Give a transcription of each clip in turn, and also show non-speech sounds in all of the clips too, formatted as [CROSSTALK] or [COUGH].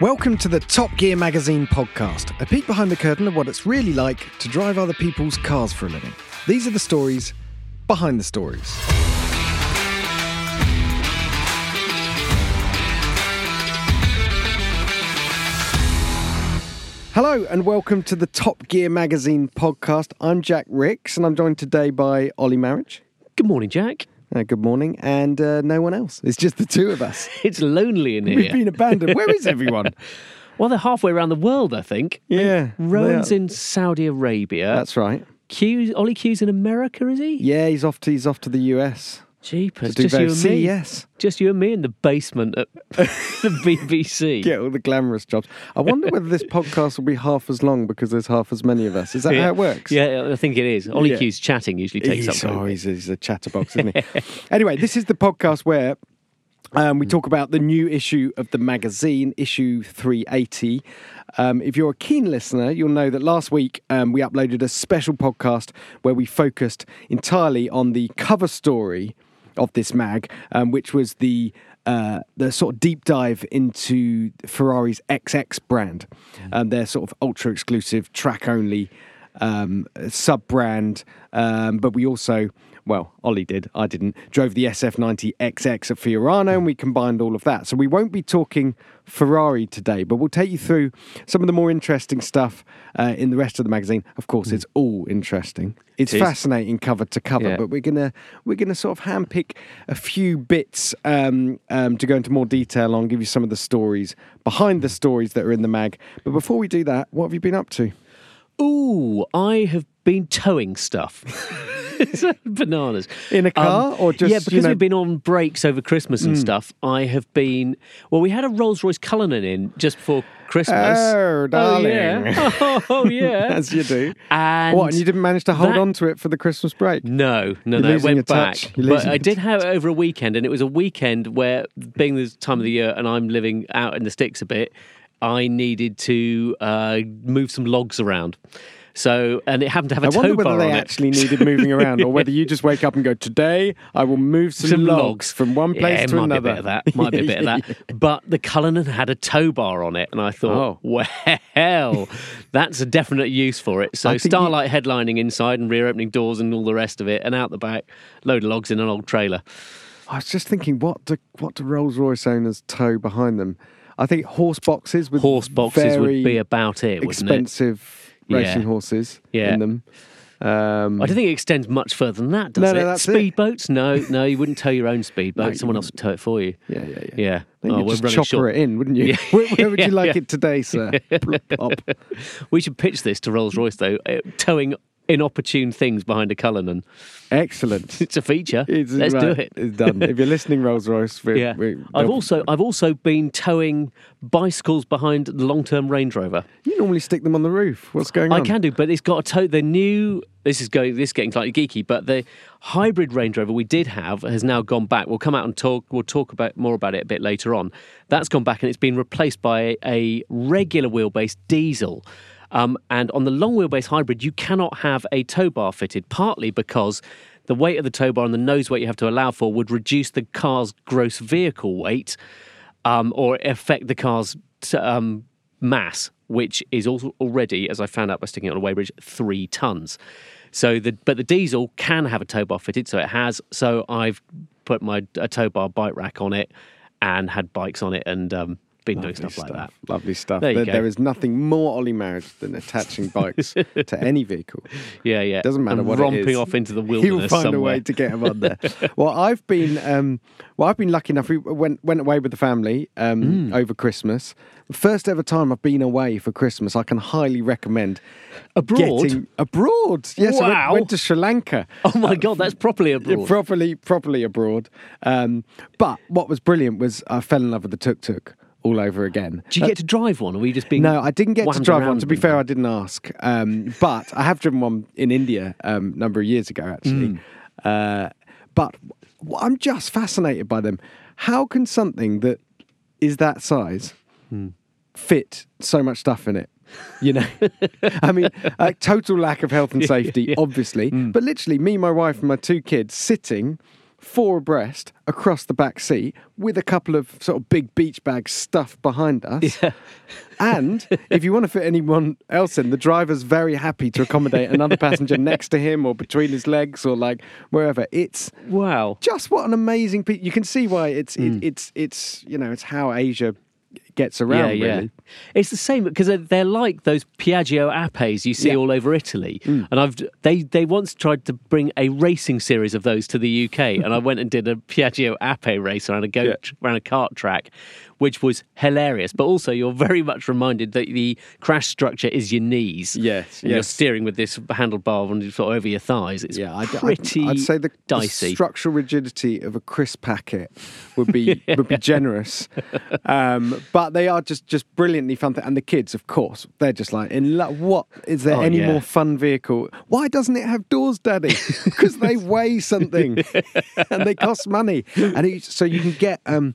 Welcome to the Top Gear Magazine podcast, a peek behind the curtain of what it's really like to drive other people's cars for a living. These are the stories behind the stories. Hello and welcome to the Top Gear Magazine podcast. I'm Jack Rix and I'm joined today by Ollie Marriage. Good morning, Jack. Uh, good morning, and uh, no one else. It's just the two of us. [LAUGHS] It's lonely in here. We've been abandoned. Where is everyone? [LAUGHS] Well, they're halfway around the world, I think. Yeah, Rowan's in Saudi Arabia. That's right. Q, Ollie Q's in America, is he? Yeah, he's off to he's off to the US. Jeepers, just you and me. Yes, Just you and me in the basement at [LAUGHS] the BBC. Get all the glamorous jobs. I wonder whether this [LAUGHS] podcast will be half as long because there's half as many of us. Is that Yeah. how it works? Yeah, I think it is. Ollie Yeah. Q's chatting usually takes he's, up. oh, he's, he's a chatterbox, isn't he? [LAUGHS] anyway, this is the podcast where um, we talk about the new issue of the magazine, issue 380. Um, if you're a keen listener, you'll know that last week um, we uploaded a special podcast where we focused entirely on the cover story of this mag, um, which was the uh, the sort of deep dive into Ferrari's XX brand, um, their sort of ultra exclusive track only um, sub brand. Um, but we also, well, Ollie did, I didn't, drove the SF90 XX at Fiorano and we combined all of that. So we won't be talking Ferrari today, but we'll take you through some of the more interesting stuff uh, in the rest of the magazine. Of course, it's all interesting. It's It fascinating cover to cover, Yeah. but we're gonna we're gonna sort of handpick a few bits um, um, to go into more detail on, give you some of the stories behind the stories that are in the mag. But before we do that, what have you been up to? Ooh, I have been towing stuff. [LAUGHS] [LAUGHS] Bananas. In a car or just, Um, yeah, you because know- we've been on breaks over Christmas and stuff. I have been well. We had a Rolls Royce Cullinan in just before Christmas. Oh, darling. yeah. Oh, yeah. [LAUGHS] [LAUGHS] As you do. And what? And you didn't manage to hold that- on to it for the Christmas break? No, no, You're no. It went back. But I did have it over a weekend, and it was a weekend where, being the time of the year, and I'm living out in the sticks a bit, I needed to uh, move some logs around. So, and it happened to have a I wonder whether bar they actually needed moving around, or whether you just wake up and go, "Today, I will move some. Some logs, from one place yeah, to might another." Be a bit of that. Might be a bit of that. [LAUGHS] But the Cullinan had a tow bar on it, and I thought, Oh. well, [LAUGHS] that's a definite use for it. So think you- starlight headlining inside and rear opening doors and all the rest of it, and out the back, load of logs in an old trailer. I was just thinking, what do what do Rolls Royce owners tow behind them? I think horse boxes with Horse boxes would be about it, wouldn't it? Racing Yeah. horses Yeah. in them. Um, I don't think it extends much further than that, does No, it? no, that's it. Speedboats? No, no, you wouldn't tow your own speedboat. you Someone else would tow it for you. yeah, yeah, yeah. Yeah. Then Oh, just chopper short. it in, wouldn't you? Yeah. [LAUGHS] Where, where would [LAUGHS] you Yeah, like yeah. it today, sir? [LAUGHS] We should pitch this to Rolls Royce, though, uh, towing inopportune things behind a Cullinan. Excellent. [LAUGHS] It's a feature. It's, Let's right, do it. It's done. If you're listening, Rolls Royce, we, Yeah, we, I've also I've also been towing bicycles behind the long-term Range Rover. you normally stick them on the roof. What's going on? I can do, but it's got a tow. The new this is going this is getting slightly geeky, but the hybrid Range Rover we did have has now gone back. We'll come out and talk. We'll talk about more about it a bit later on. That's gone back and it's been replaced by a regular wheelbase diesel. Um, and on the long wheelbase hybrid, you cannot have a tow bar fitted, partly because the weight of the tow bar and the nose weight you have to allow for would reduce the car's gross vehicle weight um, or affect the car's t- um, mass, which is also already, as I found out by sticking it on a weighbridge, three tons. So the but the diesel can have a tow bar fitted, so it has. So I've put my a tow bar bike rack on it and had bikes on it and um, been doing stuff, like that. Lovely stuff. There There- there is nothing more Ollie Marriage than attaching bikes [LAUGHS] to any vehicle. Yeah, yeah. Doesn't matter and what it romping off into the [LAUGHS] wilderness. He'll find somewhere. a way to get him on there. [LAUGHS] well, I've been, um, well, I've been lucky enough. We went went away with the family um, Mm. over Christmas. First ever time I've been away for Christmas. I can highly recommend Abroad? getting abroad. Yes, I went, Wow. went to Sri Lanka. Oh my god, that's properly abroad. properly, properly abroad. Um, but what was brilliant was I fell in love with the tuk tuk all over again. Do you get to drive one, or were you just being? No, I didn't get to drive one. To be fair, I didn't ask. Um, but I have driven one in India um, a number of years ago, actually. Mm. Uh, but I'm just fascinated by them. How can something that is that size Hmm. fit so much stuff in it? You know, [LAUGHS] I mean, a total lack of health and [LAUGHS] safety, yeah. obviously. Hmm. But literally, me, my wife, and my two kids sitting four abreast across the back seat with a couple of sort of big beach bags stuffed behind us. Yeah. And if you want to fit anyone else in, the driver's very happy to accommodate another passenger [LAUGHS] next to him or between his legs or like wherever. It's Wow. just what an amazing piece. You can see why it's Hmm. it, it's it's you know it's how Asia gets around. yeah, yeah. really. It's the same because they're, they're like those Piaggio Apes you see Yeah. Mm. all over Italy. And I've they they once tried to bring a racing series of those to the UK, and I went and did a Piaggio Ape race around a go around a kart track, which was hilarious. But also, you're very much reminded that the crash structure is your knees. Yes, and you're steering with this handlebar on sort of over your thighs. It's Yeah, I'd, I'd- pretty I'd, say the, the structural rigidity of a crisp packet would be [LAUGHS] would be generous, um, but they are just just brilliantly fun. Th- and the kids, of course, they're just like in love. What is there Oh, any yeah. more fun vehicle? Why doesn't it have doors, Daddy? [LAUGHS] Because they weigh something [LAUGHS] and they cost money. And it, so you can get. Um,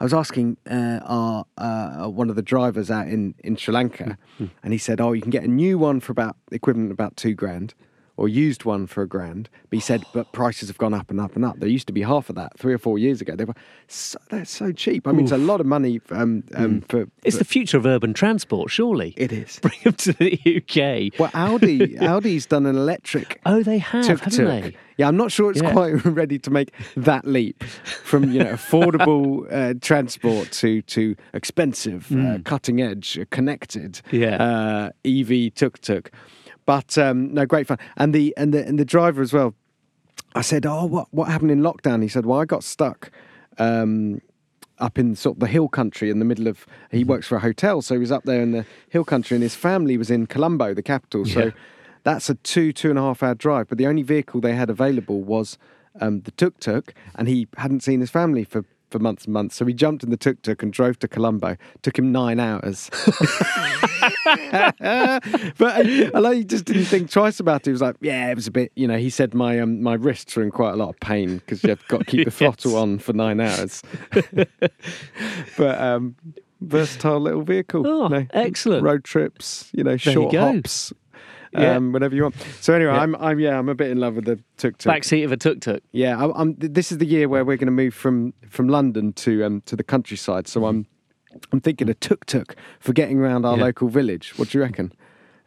I was asking uh, our uh, one of the drivers out in in Sri Lanka, Hmm. and he said, "Oh, you can get a new one for about equivalent about two grand." Or used one for a grand, but he said, but prices have gone up and up and up. They used to be half of that three or four years ago. They were so, they're so cheap. I mean, it's a lot of money um, um, for. Hmm. It's for- the future of urban transport, surely. it is. [LAUGHS] Bring them to the UK. Well, Audi [LAUGHS] Audi's done an electric Oh, they have, tuk haven't they? Yeah, I'm not sure it's Yeah. quite [LAUGHS] ready to make that leap from you know affordable [LAUGHS] uh, transport to to expensive, uh, cutting edge, uh, connected Hmm. Yeah. uh, EV tuk tuk. But um, no, great fun, and the and the and the driver as well. I said, "Oh, what what happened in lockdown?" He said, "Well, I got stuck." Um, up in sort of the hill country in the middle of he Mm-hmm. works for a hotel so he was up there in the hill country and his family was in colombo the capital so Yeah. That's a two two and a half hour drive but the only vehicle they had available was um, the tuk tuk and he hadn't seen his family for for months and months so he jumped in the tuk tuk and drove to colombo took him nine hours [LAUGHS] but I, I like he just didn't think twice about it. He was like, "Yeah, it was a bit." You know, he said my um, my wrists are in quite a lot of pain because you've got to keep the [LAUGHS] throttle Yes. on for nine hours. [LAUGHS] but um, versatile little vehicle. Oh, excellent. Road trips, you know, you short go. hops. Yeah. Um, whenever you want. So anyway, Yeah. I'm, I'm yeah, I'm a bit in love with the tuk tuk. Backseat of a tuk tuk. Yeah, I, I'm. This is the year where we're going to move from from London to um to the countryside. So I'm I'm thinking a tuk tuk for getting around our Yeah. local village. What do you reckon?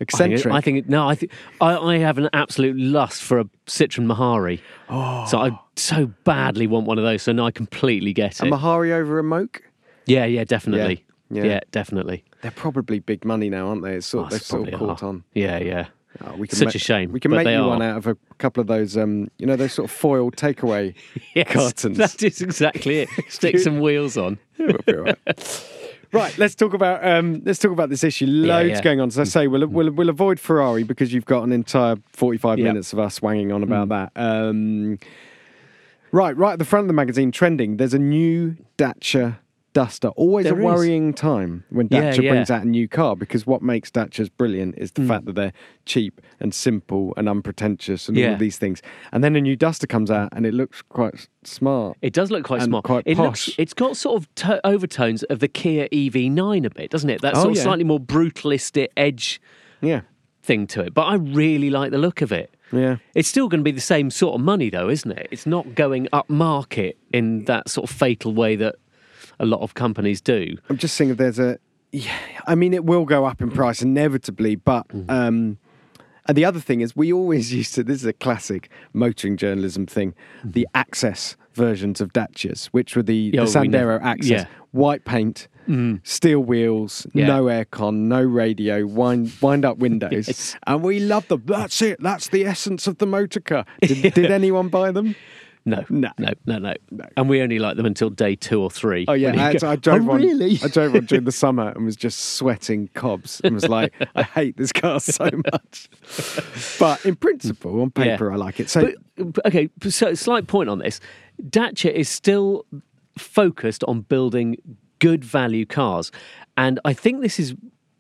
I think, Eccentric. I think it- no. I think I, I have an absolute lust for a Citroen Méhari. Oh. So I so badly want one of those. So now I completely get it. a. Méhari over a Moke. yeah, yeah, definitely. Yeah. Yeah, Yeah. definitely. They're probably big money now, aren't they? It's sort, Oh, they've it's sort of caught are. on. Yeah, yeah. Oh, we can Such ma- a shame, We can make you are. one out of a couple of those, um, you know, those sort of foil takeaway [LAUGHS] Yes, cartons. That is exactly it. [LAUGHS] Stick some wheels on. Yeah, we'll be all right. [LAUGHS] Right, let's talk about um, let's talk about this issue. Loads yeah. going on. As I say we'll, we'll we'll avoid Ferrari because you've got an entire forty five Yeah. minutes of us wanging on Mm. about that. Um, right, right at the front of the magazine, trending. There's a new Dacia Duster. Always There a is. worrying time when Dacia yeah. brings out a new car because what makes Dacias brilliant is Mm. the fact that they're cheap and simple and unpretentious and all Yeah. of these things. And then a new Duster comes out and it looks quite smart. It does look quite smart. quite it posh. looks. It's got sort of to- overtones of the Kia EV9 a bit, doesn't it? That Oh, sort of slightly more brutalistic edge Yeah, thing to it. But I really like the look of it. yeah. It's still going to be the same sort of money, though, isn't it? It's not going up market in that sort of fatal way that a lot of companies do. I'm just saying there's a. Yeah, I mean, it will go up in price inevitably, but. Mm-hmm. Um, and the other thing is, we always [LAUGHS] used to. This is a classic motoring journalism thing. The Access versions of Dacias, which were the. Oh, the. Sandero Access, Yeah. white paint, steel wheels, Yeah. no aircon, no radio, wind wind up windows, [LAUGHS] Yes. and we love them. That's it. That's the essence of the motor car. Did, [LAUGHS] did anyone buy them? No, No. no, no, no, And we only like them until day two or three. Oh yeah, I, go, I drove "Oh, one. Really? I drove one during the summer and was just sweating cobs and was like, [LAUGHS] I hate this car so much. But in principle, on Yeah. paper, I like it. So but- okay, so slight point on this. Dacia is still focused on building good value cars. And I think this is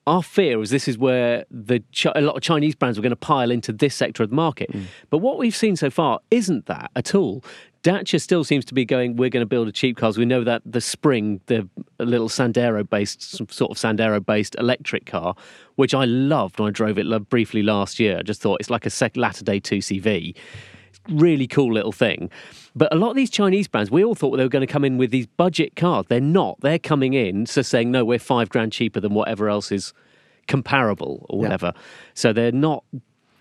our fear is this is where the a lot of Chinese brands were going to pile into this sector of the market. Mm. But what we've seen so far isn't that at all. Dacia still seems to be going, we're going to build a cheap cars. We know that the Spring, the little Sandero based, sort of Sandero based electric car, which I loved when I drove it briefly last year. I just thought it's like a sec- latter day 2CV really cool little thing. But a lot of these Chinese brands, we all thought they were going to come in with these budget cars. They're not. They're coming in so saying, no, we're five grand cheaper than whatever else is comparable or whatever. So they're not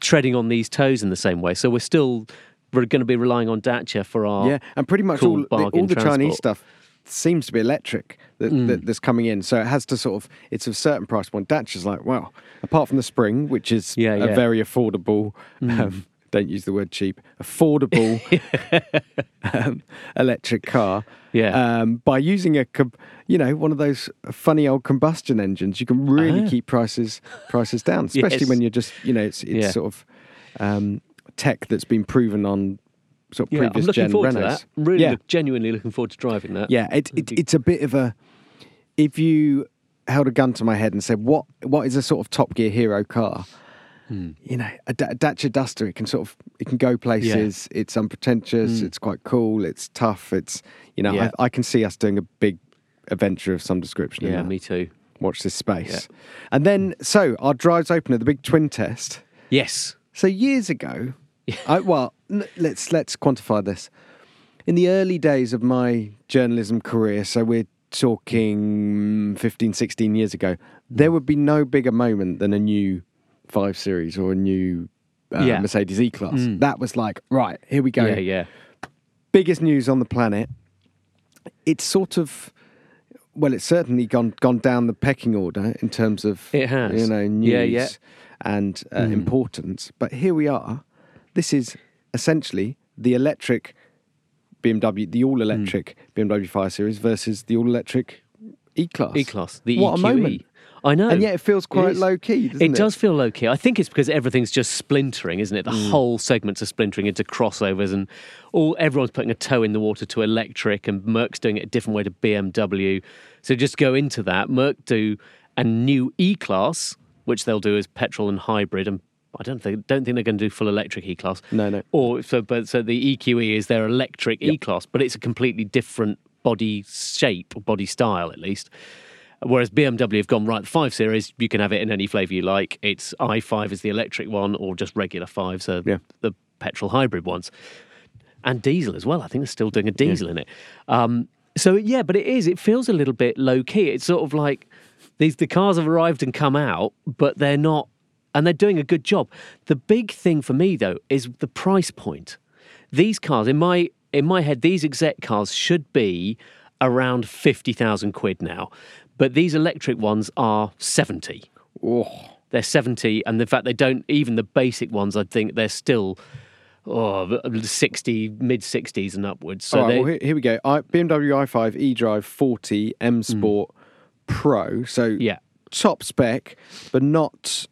treading on these toes in the same way. So we're still we're going to be relying on Dacia for our Yeah, and pretty much cool all the, all the Chinese transport. Mm. stuff seems to be electric that, that, that's coming in. So it has to sort of it's a certain price point. Dacia's like, well, apart from the Spring, which is Yeah, a yeah. Mm. very affordable. Um, don't use the word cheap. Affordable [LAUGHS] um, electric car. Yeah. Um, by using a, you know, one of those funny old combustion engines, you can really Ah. keep prices prices down. [LAUGHS] Especially Yes. when you're just, you know, it's it's Yeah. sort of um, tech that's been proven on sort of Yeah, I'm looking gen forward Renaults. to that. Really yeah. look, genuinely looking forward to driving that. Yeah, it, it, it's a bit of a. If you held a gun to my head and said, "What what is a sort of Top Gear hero car?" Hmm. You know, a, Da- a Dacia Duster. It can sort of it can go places. It's unpretentious. It's quite cool. It's tough. It's you know, Hmm. Yeah. I, I can see us doing a big adventure of some description. Yeah, me too. Watch this space, and then so our drives open at the big twin test. Yes. So years ago, I, well, let's let's quantify this. In the early days of my journalism career, so we're talking 15, 16 years ago, there would be no bigger moment than a new 5 Series or a new uh, Yeah. Mercedes E-Class. That was like, right, here we go. Yeah, yeah. Biggest news on the planet. It's sort of well, it's certainly gone gone down the pecking order in terms of It has. you know news Yeah, yeah. and uh, importance. But here we are. This is essentially the electric BMW, the all electric BMW 5 Series versus the all electric E Class. E class. The what EQE. a moment! I know. And yet it feels quite is. low key, doesn't it? It does feel low key. I think it's because everything's just splintering, isn't it? The Mm. whole segments are splintering into crossovers, and all everyone's putting a toe in the water to electric, and Merc's doing it a different way to BMW. So just go into that. Merc do a new E class, which they'll do as petrol and hybrid, and I don't think don't think they're going to do full electric E class. No, no. Or so, but so the EQE is their electric E class, but it's a completely different body shape, or body style at least. Whereas BMW have gone right, the five series, you can have it in any flavour you like. It's i5 is the electric one, or just regular fives, so Yeah. the petrol hybrid ones, and diesel as well. I think they're still doing a diesel in it. Um, so yeah, but it is. It feels a little bit low key. It's sort of like these the cars have arrived and come out, but they're not, and they're doing a good job. The big thing for me though is the price point. These cars, in my in my head, these exec cars should be around fifty thousand quid now, but these electric ones are seventy. Oh, They're seventy, and in fact they don't even the basic ones, I think they're still. Oh, 60, mid 60s and upwards. So All right, well, here, here we go. I, BMW i5 eDrive 40 M Sport Pro. So Mm. yeah. top spec, but not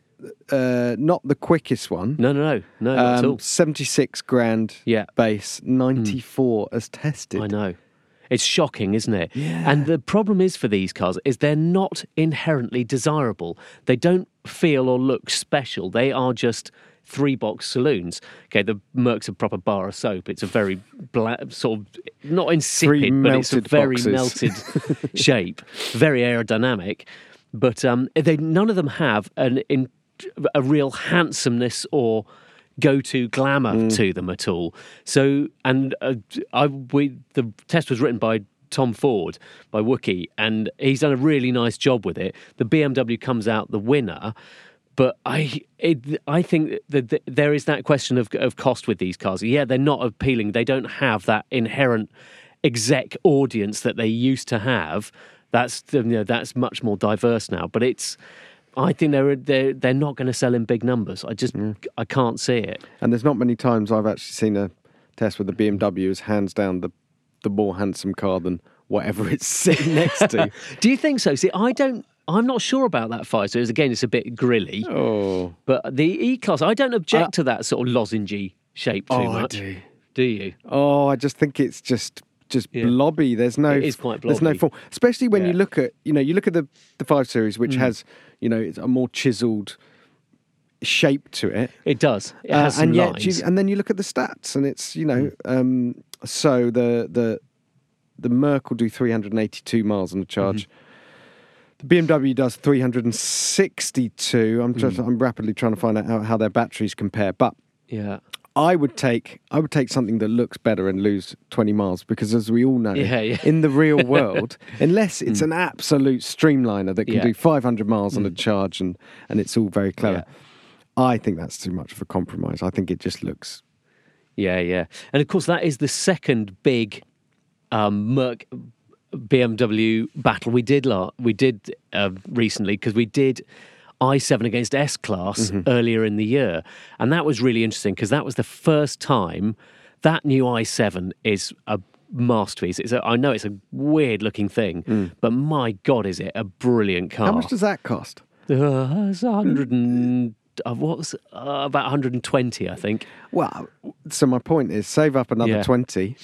uh, not the quickest one. No, no, no. No, not at Um, all. 76 grand Yeah. Mm. base, 94 as tested. I know. It's shocking, isn't it? And the problem is for these cars is they're not inherently desirable. They don't feel or look special. They are just three box saloons. Okay, the Merc's a proper bar of soap. It's a very black, sort of not insipid, but it's a very boxes. melted [LAUGHS] shape, very aerodynamic. But um, they none of them have an in, a real handsomeness or go to glamour Mm. to them at all. So, and uh, I we the test was written by Tom Ford by Wookie, and he's done a really nice job with it. The BMW comes out the winner. But I, it, I think that th- there is that question of, of cost with these cars. Yeah, they're not appealing. They don't have that inherent exec audience that they used to have. That's you know, that's much more diverse now. But it's, I think they're they're they're not going to sell in big numbers. I just mm. I can't see it. And there's not many times I've actually seen a test where the BMW is hands down the, the more handsome car than whatever [LAUGHS] it's sitting next to. [LAUGHS] Do you think so? See, I don't. I'm not sure about that five series. Again, it's a bit grilly. oh. But the E class, I don't object uh, to that sort of lozengey shape too Oh, I much. do. Do you? Oh, I just think it's just just Yeah. blobby. There's no It is quite blobby. there's no form, especially when you Yeah. Mm. look at you know you look at the the five series, which has you know it's a more chiselled shape to it. It does. It Uh, and yet, lines. you, and then you look at the stats, and it's you know, um, so the the the Merc will do 382 miles on the charge. The BMW does 362. I'm just I'm rapidly trying to find out how, how their batteries compare, but yeah. I would take I would take something that looks better and lose 20 miles because as we all know Yeah, yeah. in the real [LAUGHS] world unless it's an absolute streamliner that can Yeah. do 500 miles on a charge and and it's all very clever. I think that's too much of a compromise. I think it just looks Yeah, yeah. And of course, that is the second big um, Merc BMW battle we did la- we did uh, recently because we did i7 against S class earlier in the year, and that was really interesting because that was the first time that new i7 is a masterpiece. It's a, I know it's a weird looking thing, but my god, is it a brilliant car? How much does that cost? Uh, it's a hundred and uh, what was uh, about 120, I think. Well, so my point is save up another Yeah. 20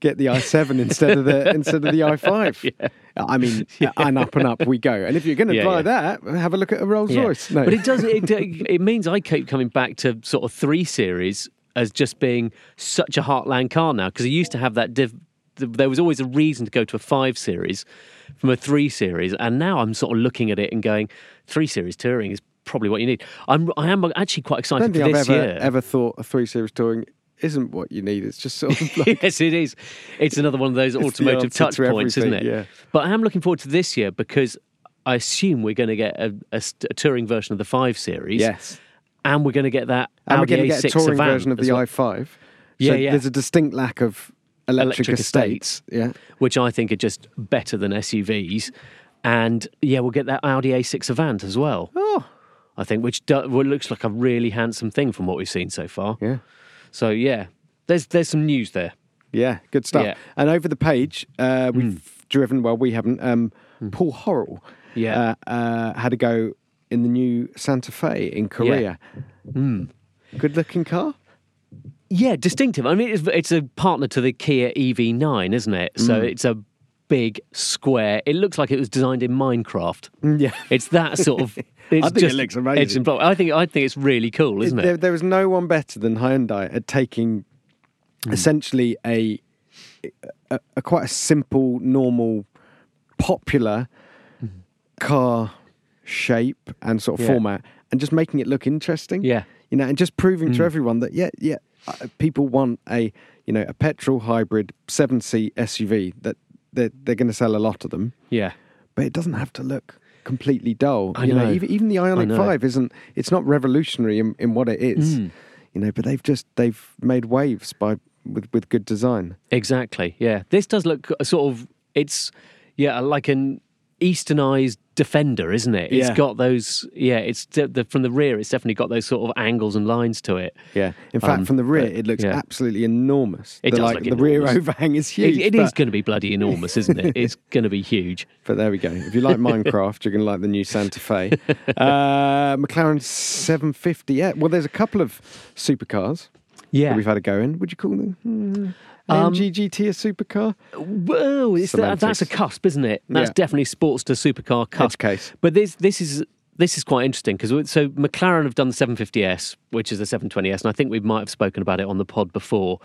get the i7 [LAUGHS] instead of the instead of the i5 [LAUGHS] i mean [LAUGHS] and up and up we go and if you're going to Yeah, buy yeah. that have a look at a rolls Yeah. royce no But it does. It, it means I keep coming back to sort of three series as just being such a heartland car now because I used to have that. Div, there was always a reason to go to a five series from a three series, and now I'm sort of looking at it and going, three series touring is probably what you need. I'm. I am actually quite I excited don't for think I've ever year. ever thought a three series touring isn't what you need. It's just sort of [LAUGHS] like yes, it is. It's another one of those [LAUGHS] automotive touch to points, isn't it? yeah. But I am looking forward to this year because I assume we're going to get a, a a touring version of the five series. yes, and we're going to get that and we're going to get a touring version of the well, i5. So Yeah, yeah. There's a distinct lack of electric, Electric estates. Yeah, which I think are just better than SUVs. And yeah, we'll get that Audi A6 Avant as well. Oh, I think, which do, well, looks like a really handsome thing from what we've seen so far. yeah. So yeah, there's there's some news there. Yeah, good stuff. Yeah. And over the page, uh, we've driven, well, we haven't, um, Paul Horrell Yeah. uh, uh, had a go in the new Santa Fe in Korea. Good looking car. Yeah, distinctive. I mean, it's, it's a partner to the Kia EV9, isn't it? So it's a big square. It looks like it was designed in Minecraft. Yeah. It's that sort of. [LAUGHS] It's think it looks amazing. I think I think it's really cool, isn't it? There, there was no one better than Hyundai at taking Hmm. essentially a, a, a quite a simple, normal, popular car shape and sort of Hmm. Yeah. format and just making it look interesting. Yeah. Hmm. You know, and just proving to everyone that, yeah, yeah, uh, people want a, you know, a petrol hybrid seven seat SUV that they're, they're going to sell a lot of them, yeah. but it doesn't have to look completely dull. I you know, know. even, even the Ioniq 5 isn't, it's not revolutionary in, in what it is, Mm. you know, but they've just, they've made waves by, with, with good design. Exactly. Yeah. This does look a sort of it's yeah like an easternized defender, isn't it? It's Yeah. got those yeah. It's de- the, from the rear. It's definitely got those sort of angles and lines to it. Yeah. In fact, Um, from the rear, but, it looks yeah. absolutely enormous. It the, does like, look the rear overhang is It, huge. it is but, going to be bloody enormous, isn't it? It's [LAUGHS] going to be huge. But there we go. If you like [LAUGHS] Minecraft, you're going to like the new Santa Fe. [LAUGHS] Uh, McLaren 750. Yeah. Well, there's a couple of supercars Yeah. that we've had a go in. Would you call them? Um, AMG GT a supercar? Whoa, that, that's a cusp, isn't it? That's Yeah. definitely sports to supercar cusp. Edge case. But this this is this is quite interesting because so McLaren have done the 750s, which is the 720s, and I think we might have spoken about it on the pod before.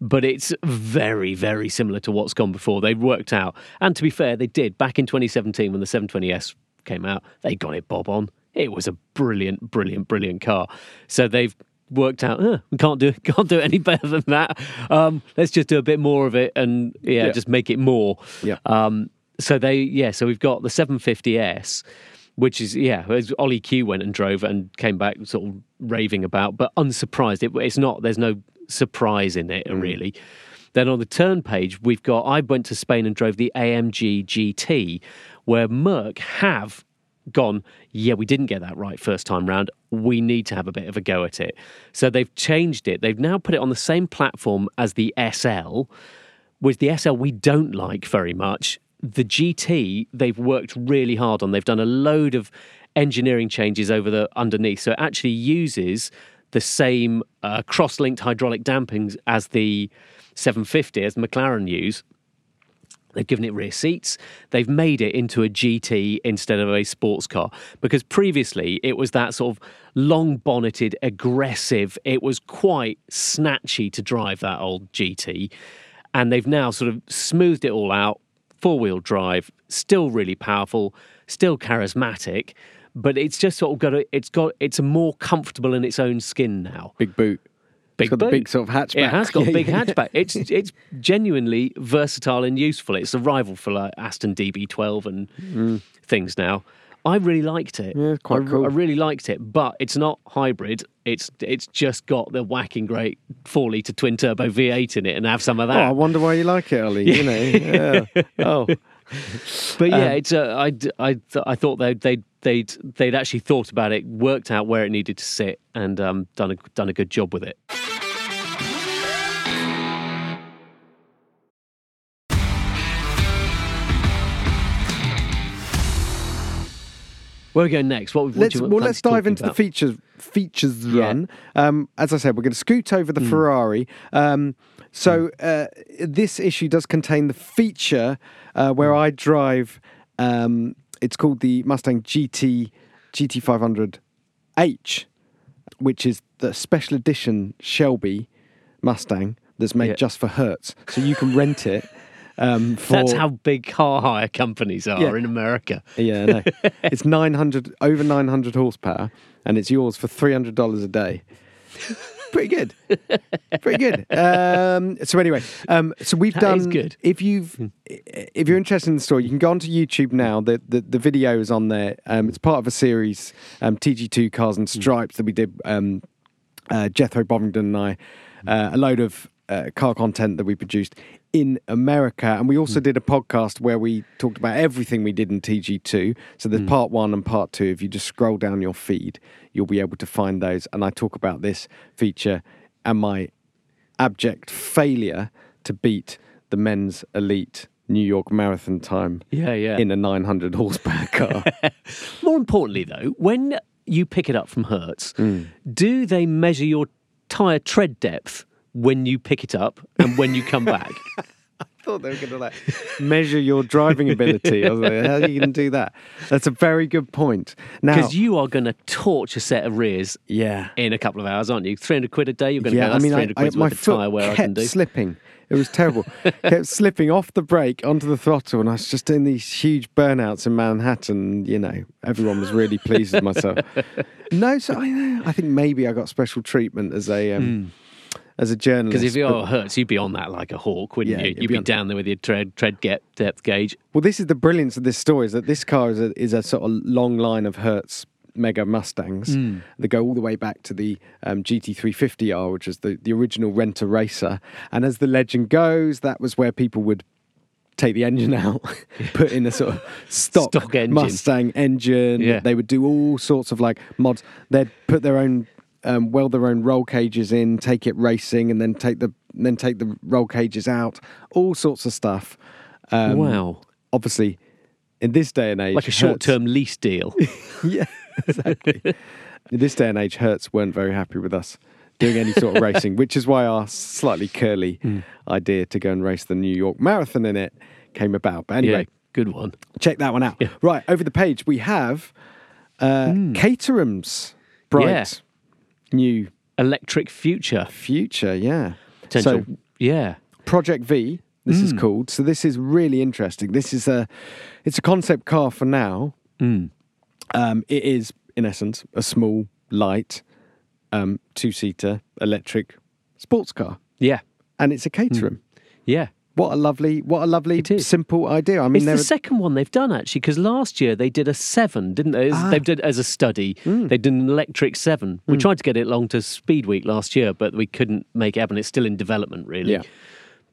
But it's very, very similar to what's gone before. They've worked out, and to be fair, they did back in 2017 when the 720s came out. They got it bob on. It was a brilliant, brilliant, brilliant car. So they've worked out "Huh, we can't do [LAUGHS] can't do it any better than that. Um, let's just do a bit more of it and yeah, Yeah. just make it more. Yeah. Um, so they, yeah, so we've got the 750S, which is, yeah, as Ollie Q went and drove and came back sort of raving about, but unsurprised. It, it's not, there's no surprise in it, really. Then on the turn page, we've got, I went to Spain and drove the AMG GT, where Merc have gone, yeah, we didn't get that right first time round. We need to have a bit of a go at it. So they've changed it. They've now put it on the same platform as the SL, with the SL we don't like very much. The GT they've worked really hard on. They've done a load of engineering changes over the underneath, so it actually uses the same uh, cross-linked hydraulic dampings as the 750 as McLaren use. They've given it rear seats. They've made it into a GT instead of a sports car because previously it was that sort of long bonneted, aggressive. It was quite snatchy to drive that old GT. And they've now sort of smoothed it all out, four wheel drive, still really powerful, still charismatic. But it's just sort of got a, it's got it's more comfortable in its own skin now. Big boot. Big It's got the big sort of hatchback. It has got [LAUGHS] a big hatchback. It's it's genuinely versatile and useful. It's a rival for like Aston DB12 and things now. I really liked it. Mm. Yeah, quite I, cool. I really liked it, but it's not hybrid. It's it's just got the whacking great four liter twin turbo V8 in it, and have some of Oh, that. I wonder why you like it, Ollie. You know, yeah. [LAUGHS] Oh, But yeah, Um, it's uh, I, I, I thought they'd, they'd they'd they'd actually thought about it, worked out where it needed to sit, and um, done a done a good job with it. Where are we going next? What, what let's well, let's dive into the features features Yeah. run. Um, as I said, we're going to scoot over Hmm. the Ferrari. Um, so uh, this issue does contain the feature uh, where Hmm. I drive. Um, it's called the Mustang GT GT500H, which is the special edition Shelby Mustang that's made Yeah. just for Hertz. So you can rent it. Um, [LAUGHS] for, That's how big car hire companies are Yeah. in America. Yeah, no. [LAUGHS] it's 900 over 900 horsepower and it's yours for $300 a day. Pretty good. Pretty good. [LAUGHS] Um, so anyway, um, so we've That done good. If you've if you're interested in the story, you can go onto YouTube now. The the, the video is on there. Um, it's part of a series, um, TG2 Cars and Stripes that we did um, uh, Jethro Bovington and I, uh, a load of uh, car content that we produced in America. And we also did a podcast where we talked about everything we did in TG2. So there's part one and part two. If you just scroll down your feed, you'll be able to find those. And I talk about this feature and my abject failure to beat the men's elite New York marathon time Yeah, yeah. in a 900 horsepower [LAUGHS] car. More importantly, though, when you pick it up from Hertz, Hmm. do they measure your tyre tread depth when you pick it up and when you come back? [LAUGHS] I thought they were going to like [LAUGHS] measure your driving ability. I was like, how are you going to do that? That's a very good point. Now, Because you are going to torch a set of rears yeah, in a couple of hours, aren't you? 300 quid a day, you're going to yeah. go, I mean, I, 300 I, my worth of tyre foot I kept slipping. It was terrible. [LAUGHS] kept slipping off the brake onto the throttle, and I was just doing these huge burnouts in Manhattan. You know, everyone was really pleased with myself. No, so I, I think maybe I got special treatment as a um, as a journalist. Because if you're Hertz, you'd be on that like a hawk, wouldn't Yeah, you? you'd be be down there with your tread, tread get, depth gauge. Well, this is the brilliance of this story: is that this car is a, is a sort of long line of Hertz Mega Mustangs Hmm. that go all the way back to the um, GT350R, which is the, the original Renter Racer. And as the legend goes, that was where people would take the engine [LAUGHS] out, [LAUGHS] put in a sort of stock, Stock engine. Mustang engine. Yeah. They would do all sorts of like mods. They'd put their own. Um, weld their own roll cages in, take it racing, and then take the then take the roll cages out. All sorts of stuff. Um, wow. obviously in this day and age Like a short term lease deal. [LAUGHS] yeah exactly [LAUGHS] in this day and age hertz weren't very happy with us doing any sort of racing which is why our slightly curly Hmm. idea to go and race the new york marathon in it came about but yeah, anyway good one. check that one out Yeah. right over the page we have uh caterham's bright. Yeah. New Electric future. future yeah Potential. so yeah. Project V. This Hmm. is called. So this is really interesting. This is a, it's a concept car for now. Hmm. Um, it is in essence a small, light, um, two-seater electric sports car, Yeah. and it's a Caterham. Yeah. What a lovely, what a lovely, simple idea. I mean, It's the are- second one they've done actually, because last year they did a seven, didn't they? Ah. They did as a study. They did an electric seven. We tried to get it along to Speed Week last year, but we couldn't make it happen. It's still in development, really. Yeah.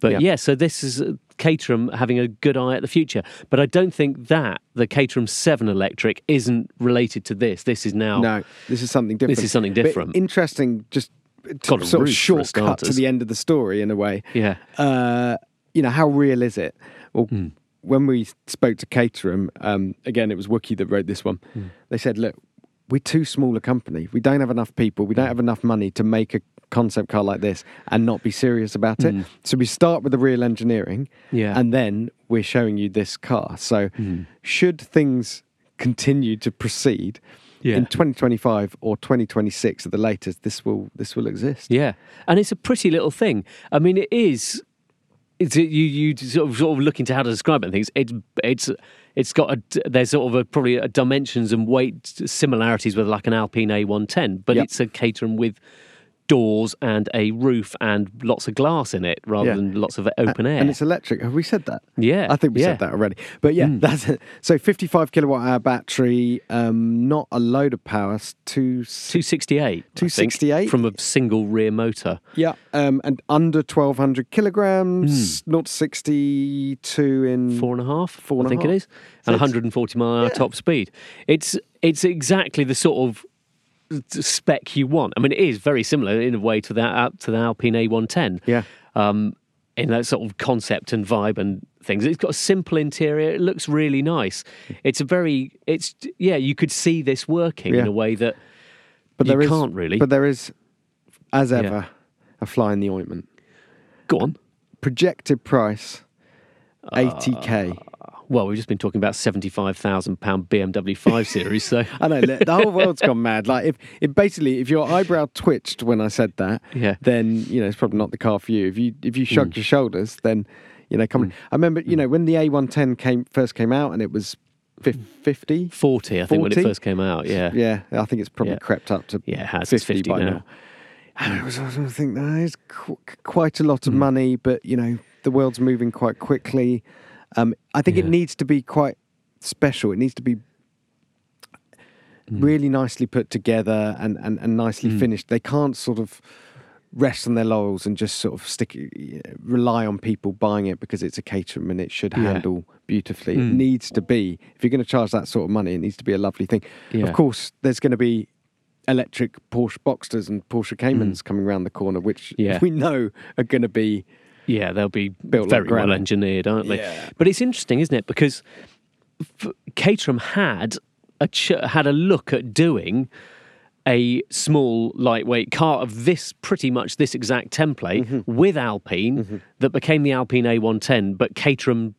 But Yeah. yeah. so this is uh, Caterham having a good eye at the future. But I don't think that the Caterham Seven electric isn't related to this. This is now. no, this is something different. This is something But different. interesting, just sort of shortcut to the end of the story in a way. Yeah. uh, you know, how real is it? Well, Hmm. when we spoke to Caterham, um, again, it was Wookie that wrote this one. Hmm. They said, look, we're too small a company. We don't have enough people. We don't have enough money to make a concept car like this and not be serious about it. So we start with the real engineering Hmm. Yeah. Hmm. and then we're showing you this car. So should things continue to proceed Yeah. in 2025 or 2026 at the latest, this will this will exist. Yeah, and it's a pretty little thing. I mean, it is. It's you you sort of sort of look into how to describe it and things. It's it's it's got a there's sort of a, probably a dimensions and weight similarities with like an Alpine A110, but Yep. it's a Caterham with doors and a roof and lots of glass in it rather Yeah. than lots of open air. And it's electric. Have we said that? Yeah, I think we yeah. Said that already. But yeah, that's it. So 55 kilowatt hour battery, um, not a load of power, two, 268. I think, 268? from a single rear motor. yeah, um, and under 1200 kilograms, not 62 in. Four and a half, Four and I a think half. it is, So and 140 mile an hour Yeah. top speed. It's it's exactly the sort of spec you want. I mean, it is very similar in a way to that to the Alpine A110. Yeah. Um, in that sort of concept and vibe and things. It's got a simple interior. It looks really nice. It's a very, it's yeah. You could see this working in a way that But you there is, can't really. But there is, as Yeah. ever, a fly in the ointment. Go on. Projected price, Uh, 80k. Well, we've just been talking about seventy-five thousand pound BMW Five Series, so [LAUGHS] I know the whole world's gone mad. Like if, if basically if your eyebrow twitched when I said that, Yeah. Mm. then you know it's probably not the car for you. If you if you shrugged your shoulders, then you know come on. I remember you know when the A110 came first came out and it was fif- 50. forty, I think, when it first came out. Yeah, Yeah, I think it's probably Yeah. crept up to Yeah, it has. 50, It's 50 by now. now. And I was, I think that is qu- quite a lot of Mm. money, but you know the world's moving quite quickly. Um, I think it needs to be quite special. It needs to be Mm. really nicely put together and, and, and nicely finished. They can't sort of rest on their laurels and just sort of stick rely on people buying it because it's a Caterham and it should Yeah. handle beautifully. It Mm. needs to be if you're going to charge that sort of money, it needs to be a lovely thing. Yeah. Of course, there's going to be electric Porsche Boxsters and Porsche Caymans coming around the corner, which Mm. Yeah. we know are going to be Yeah, they'll be Built like very well engineered, aren't they? Yeah. But it's interesting, isn't it? Because Caterham had a ch- had a look at doing a small lightweight car of this pretty much this exact template Mm-hmm. with Alpine that became the Alpine A110, but Caterham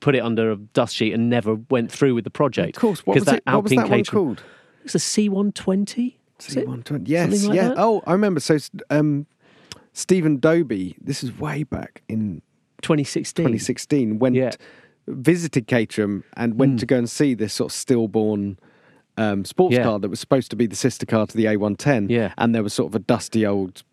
put it under a dust sheet and never went through with the project. Of course, what was, it, what was that one Caterham- called? It's a C120. C120. Yes, like yeah. that? Oh, I remember. So, um, Stephen Dobie, this is way back in 2016. 2016, went Yeah. visited Caterham and went to go and see this sort of stillborn um, sports Yeah. car that was supposed to be the sister car to the A110. Yeah. and there was sort of a dusty old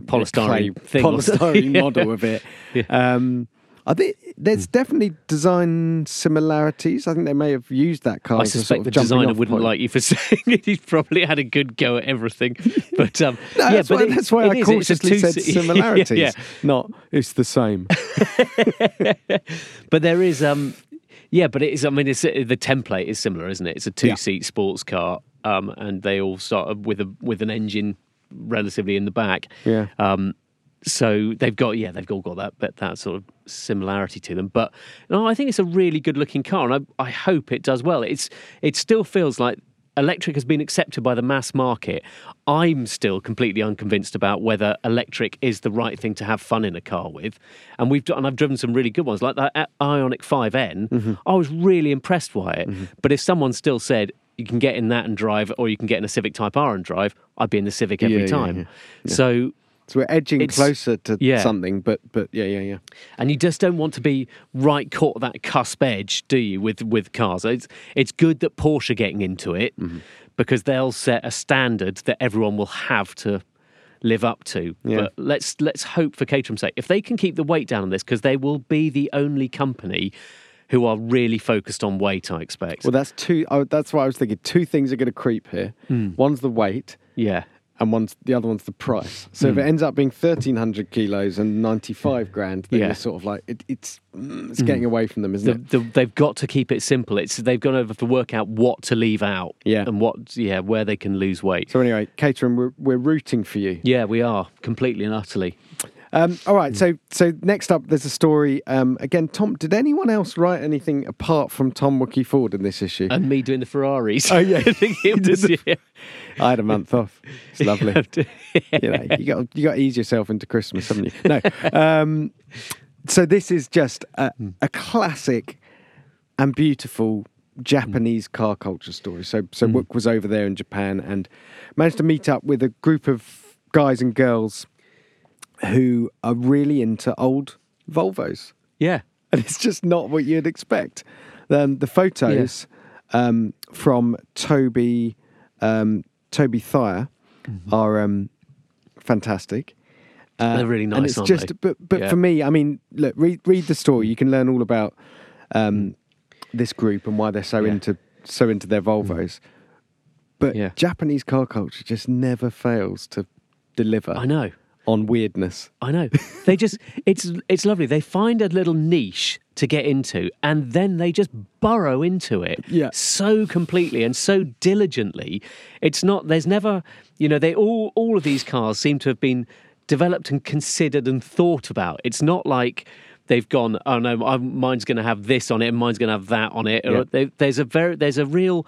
polystyrene clay polystyrene [LAUGHS] model of it. Yeah. Um, I think there's definitely design similarities. I think they may have used that car. I suspect sort of the designer wouldn't point. like you for [LAUGHS] saying it. He's probably had a good go at everything. [LAUGHS] But um, No, yeah, that's, but why, it- that's why I is, cautiously said [LAUGHS] similarities. yeah, Not it's the same. but there is um, yeah, but it is. I mean, it's the template is similar, isn't it? It's a two-seat sports car, um, and they all start with a with an engine relatively in the back. Yeah. Um, so they've got yeah they've all got that but that sort of similarity to them. But no i think it's a really good looking car and I, I hope it does well. It's it still feels like electric has been accepted by the mass market. I'm still completely unconvinced about whether electric is the right thing to have fun in a car with. And we've done and i've driven some really good ones like that uh, Ioniq 5N mm-hmm. i was really impressed by it. Mm-hmm. But if someone still said you can get in that and drive or you can get in a civic type r and drive i'd be in the civic every Yeah, yeah, time. yeah. so So we're edging It's- closer to yeah. something, but but yeah, yeah, yeah. and you just don't want to be right caught at that cusp edge, do you? With with cars, it's it's good that Porsche are getting into it Mm-hmm. because they'll set a standard that everyone will have to live up to. Yeah. But let's let's hope for Caterham's sake, if they can keep the weight down on this, because they will be the only company who are really focused on weight. I expect. Well, that's two. Oh, that's why I was thinking. Two things are going to creep here. Hmm. One's the weight, yeah. And one's the other one's the price. So if it ends up being thirteen hundred kilos and ninety five grand, then Hmm. Yeah. you're sort of like it, it's mm, it's getting away from them, isn't The, it? the, they've got to keep it simple. It's they've gone over to work out what to leave out, Yeah. and what yeah where they can lose weight. So anyway, Caterham, we're we're rooting for you. Yeah, we are completely and utterly. Um, all Hmm. So so next up, there's a story. Um, again, Tom. Did anyone else write anything apart from Tom Wookie Ford in this issue? And me doing the Ferraris. Oh, yeah. [LAUGHS] I think [LAUGHS] it was. Yeah. I had a month off. It's [LAUGHS] lovely. you know, you got you got to ease yourself into Christmas, haven't you? No. Um, so this is just a, a classic and beautiful Japanese car culture story. So so Wook was over there in Japan and managed to meet up with a group of guys and girls who are really into old Volvos. yeah. And it's just not what you'd expect. Um, the photos um, from Toby um, Toby Thyer are um, fantastic. They're really and nice, it's aren't just, they? but but Yeah. for me, I mean, look, read read the story. You can learn all about um, this group and why they're so Yeah. Mm. into so into their Volvos. But Yeah. Japanese car culture just never fails to deliver I know. On weirdness. I know. They just [LAUGHS] it's it's lovely. They find a little niche to get into and then they just burrow into it Yeah. so completely and so diligently. It's not there's never you know, they all all of these cars seem to have been developed and considered and thought about. It's not like they've gone, oh no, mine's going to have this on it and mine's going to have that on it. Yeah. Or they, there's a very there's a real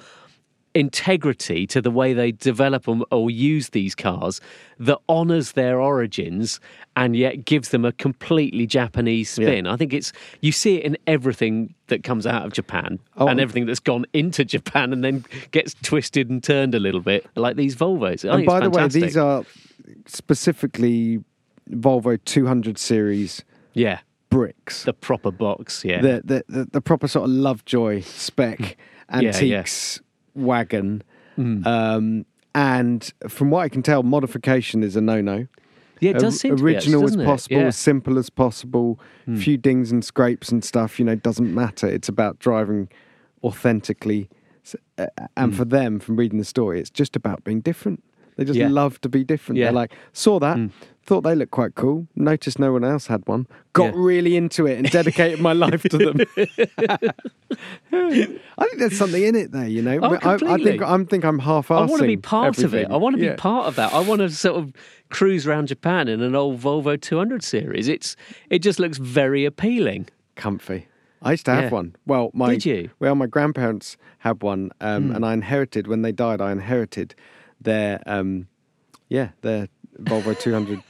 integrity to the way they develop or, or use these cars that honors their origins and yet gives them a completely Japanese spin. I think it's you see it in everything that comes out of Japan Oh, and everything that's gone into Japan and then gets twisted and turned a little bit, like these Volvos. I and by the way, these are specifically Volvo 200 series yeah, bricks. the proper box. Yeah, the, the, the, the proper sort of Lovejoy spec. Yeah, [LAUGHS] yeah. antiques wagon. Mm. Um, and from what I can tell, modification is a no no. yeah, it does seem to be, actually, original as possible, Yeah. As simple as possible. Few dings and scrapes and stuff, you know, doesn't matter. It's about driving authentically. And for them, from reading the story, it's just about being different. They just. Yeah. love to be different. Yeah. They're like, saw that, thought they looked quite cool, noticed no one else had one, got Yeah. really into it and dedicated my life to them. [LAUGHS] I think there's something in it there, you know. Oh, I, I think I'm think I'm half I want to be part of it. I want to be Yeah. part of that. I want to sort of cruise around Japan in an old Volvo 200 series. It's it just looks very appealing. comfy. I used to have Yeah. one. Well, my Did you? Well, my grandparents had one, um, and I inherited when they died. I inherited their um, yeah, their Volvo 200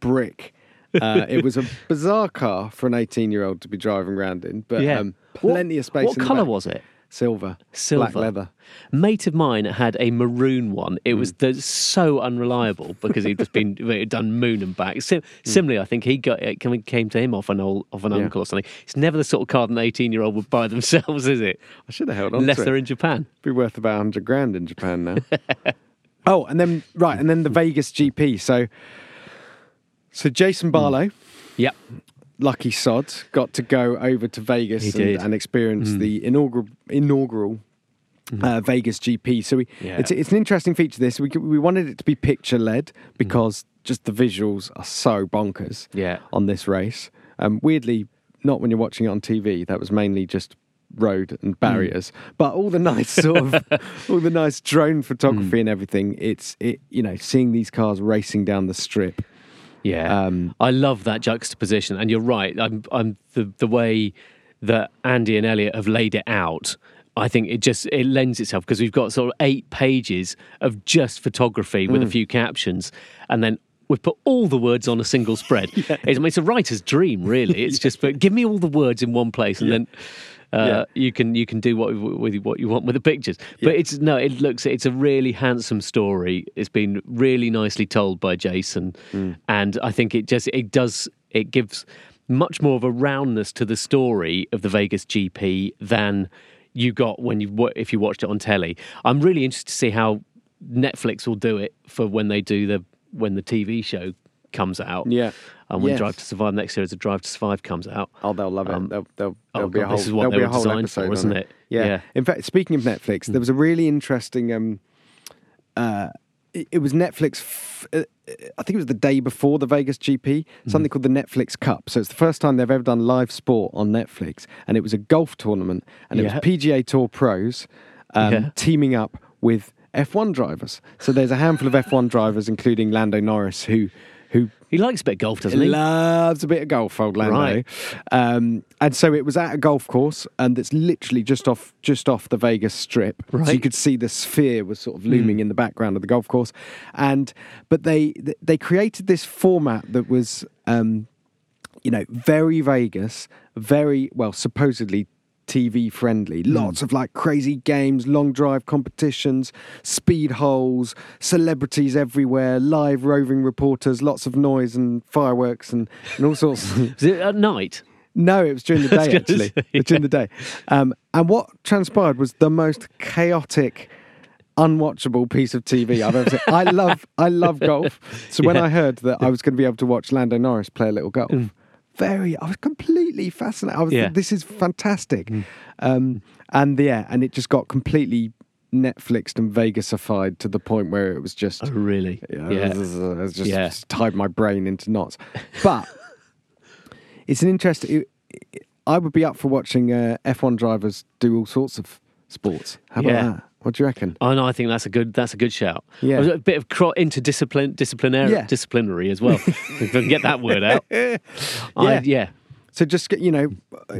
brick. Uh, it was a bizarre car for an 18 year old to be driving around in, but Yeah. um, What- plenty of space. What colour was it? Silver, Silver. black leather. Mate of mine had a maroon one. It Hmm. was the, so unreliable because he'd just been [LAUGHS] he'd done moon and back. Sim- Similarly, I think he got it came- came to him off an old of an. Yeah. uncle or something. It's never the sort of car that an eighteen year old would buy [LAUGHS] themselves, is it? I should have held on Unless they're in Japan. be worth about 100 grand in Japan now. [LAUGHS] oh, and then right, and then the Vegas GP. So so Hmm. Jason Barlow, Yep. lucky sod, got to go over to Vegas and. Hmm. and experience the inaugural inaugural uh, Vegas GP. So we, Yeah. it's it's an interesting feature. This we we wanted it to be picture led because just the visuals are so bonkers. Hmm. Yeah. on this race. Um, weirdly, not when you're watching it on TV. That was mainly just road Hmm. and barriers, but all the nice [LAUGHS] sort of all the nice drone Hmm. photography and everything. It's it you know seeing these cars racing down the strip. Yeah, Um, I love that juxtaposition, and you're right. I'm, I'm the the way that Andy and Elliot have laid it out. I think it just it lends itself because we've got sort of eight pages of just photography with a Mm. few captions, and then we've put all the words on a single spread. [LAUGHS] it's, I mean, it's a writer's dream, really. [LAUGHS] It's just but give me all the words in one place, and then. Uh, Yeah. You can you can do what with what you want with the pictures, but it's no. It looks it's a really handsome story. It's been really nicely told by Jason, Mm. and I think it just it does it gives much more of a roundness to the story of the Vegas GP than you got when you if you watched it on telly. I'm really interested to see how Netflix will do it for when they do the when the TV show comes out. Yeah. and when Yes. Drive to Survive next year, as a Drive to Survive comes out. Oh, they'll love it. Um, they'll, they'll, oh be a whole, this is what they a were designed episode for, isn't it. it? Yeah. Yeah. In fact, speaking of Netflix, there was a really interesting. Um, uh, it, it was Netflix. F- uh, I think it was the day before the Vegas GP. Mm-hmm. Something called the Netflix Cup. So it's the first time they've ever done live sport on Netflix, and it was a golf tournament, and it Yeah. was PGA Tour pros um, Yeah. teaming up with F1 drivers. So there's a handful of F1 drivers, including Lando Norris, who He likes a bit of golf, doesn't he? He? Loves a bit of golf, old Lando. Right. Um, and so it was at a golf course, and it's literally just off just off the Vegas Strip. So you could see the sphere was sort of looming in the background of the golf course. And but they they created this format that was. Um, you know, very Vegas, very well, supposedly TV friendly. Hmm. Lots of like crazy games, long drive competitions, speed holes, celebrities everywhere, live roving reporters, lots of noise and fireworks and, and all sorts. [LAUGHS] Is it at night? no, it was during the [LAUGHS] day actually. say, was during the day. Um, and what transpired was the most chaotic unwatchable piece of TV I've ever seen. I love I love golf. So when [LAUGHS] Yeah. I heard that I was going to be able to watch Lando Norris play a little golf, Mm. Very I was completely fascinated. I was Yeah. this is fantastic. Mm. Um, and yeah, and it just got completely Netflixed and Vegasified to the point where it was just Oh, really? yeah, Yeah. It was, it was just, Yeah. just tied my brain into knots. [LAUGHS] But it's an interesting. I would be up for watching uh, F1 drivers do all sorts of sports. How about Yeah. that? What do you reckon? Oh no, I think that's a good that's a good shout. Yeah. a bit of cro- interdiscipline disciplinary Yeah. disciplinary as well. [LAUGHS] if I can get that word out. [LAUGHS] I, Yeah. yeah. So just get you know, uh,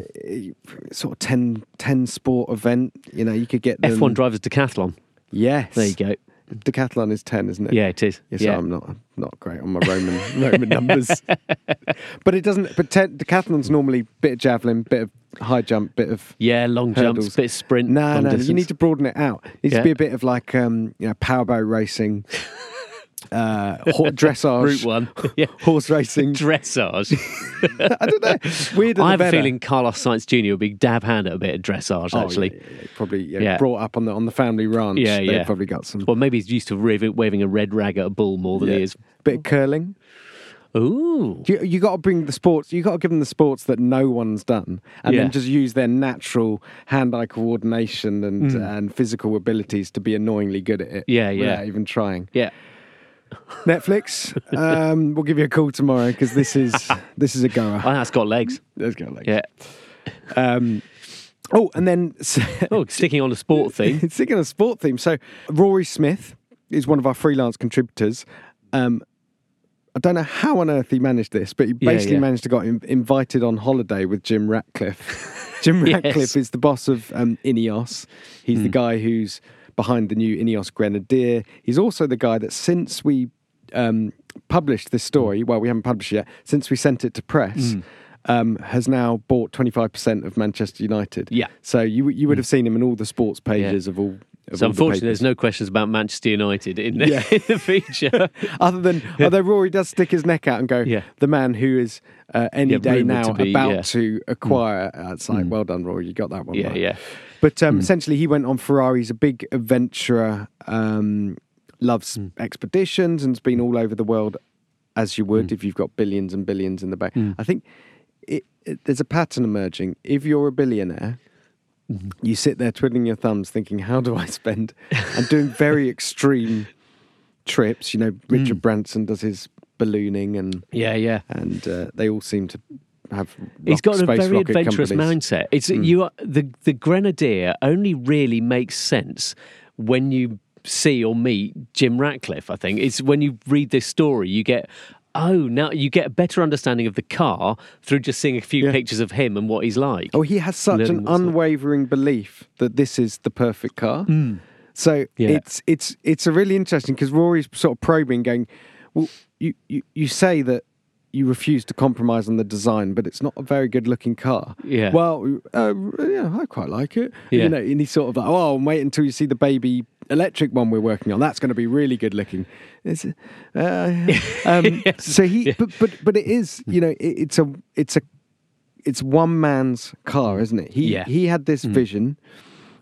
sort of 10, 10 sport event. You know, you could get F1 drivers decathlon. Yes, There you go. Decathlon is ten, isn't it? Yeah, it is. Yes, yeah. I'm not I'm not great on my Roman [LAUGHS] Roman numbers, but it doesn't. But ten, decathlon's normally bit of javelin, bit of high jump, bit of Yeah, long jumps, bit of sprint. No, no, distance. you need to broaden it out. It needs Yeah. to be a bit of like um, you know, powerboat racing, [LAUGHS] uh, dressage, route one. [LAUGHS] yeah. horse racing. Dressage. [LAUGHS] I don't know. Weirder I have a feeling Carlos Sainz Jr. would be dab hand at a bit of dressage, Oh, actually. yeah, yeah, probably yeah, brought up on the on the family ranch. Yeah, yeah. probably got some Well, maybe he's used to waving, waving a red rag at a bull more than he is. bit of curling. Ooh. You, you got to bring the sports. You got to give them the sports that no one's done, and Yeah. then just use their natural hand-eye coordination and and physical abilities to be annoyingly good at it. Mm. Yeah, yeah. Without even trying. Yeah. Netflix, um, we'll give you a call tomorrow because this is [LAUGHS] this is a goer. Oh, that's got legs. Let's go. Lex. Yeah. Um, oh, and then [LAUGHS] Oh, sticking on a sport theme. [LAUGHS] sticking on a sport theme. So Rory Smith is one of our freelance contributors. Um, I don't know how on earth he managed this, but he basically yeah. managed to got in, invited on holiday with Jim Ratcliffe. [LAUGHS] Jim Yes. Ratcliffe is the boss of um, Ineos. He's Hmm. the guy who's behind the new Ineos Grenadier. He's also the guy that since we um, published this story, well, we haven't published it yet, since we sent it to press. Hmm. Um, has now bought 25% of Manchester United. Yeah. So you you would have seen him in all the sports pages of all. So all the unfortunately, there's no questions about Manchester United in the, Yeah. [LAUGHS] in the feature. [LAUGHS] Other than, although Rory does stick his neck out and go, Yeah. the man who is uh, any Yeah, day now to be, about to acquire. uh, It's like, well done, Rory, you got that one yeah, right. yeah. But um, essentially, he went on Ferrari. He's a big adventurer, um, loves Hmm. expeditions, and's been all over the world, as you would if you've got billions and billions in the bank. I think it, it, there's a pattern emerging. If you're a billionaire, Mm-hmm. you sit there twiddling your thumbs, thinking, "How do I spend?" and doing very [LAUGHS] extreme trips. You know, Richard Branson does his ballooning, and Yeah, yeah. and uh, they all seem to have. He's got a very adventurous companies. mindset. It's you are, the the Grenadier only really makes sense when you see or meet Jim Ratcliffe. I think it's when you read this story you get. Oh, now you get a better understanding of the car through just seeing a few Yeah. pictures of him and what he's like. Oh, he has such an what's like. unwavering belief that this is the perfect car. So Yeah. it's it's it's a really interesting because Rory's sort of probing, going, "Well, you, you you say that you refuse to compromise on the design, but it's not a very good looking car." Yeah. Well, uh, yeah, I quite like it. Yeah. You know, and he's sort of like, "Oh, wait until you see the baby electric one we're working on. That's going to be really good looking." It's, uh, [LAUGHS] um, So he, but but but it is, you know, it, it's a it's a it's one man's car, isn't it? He Yeah. he had this vision.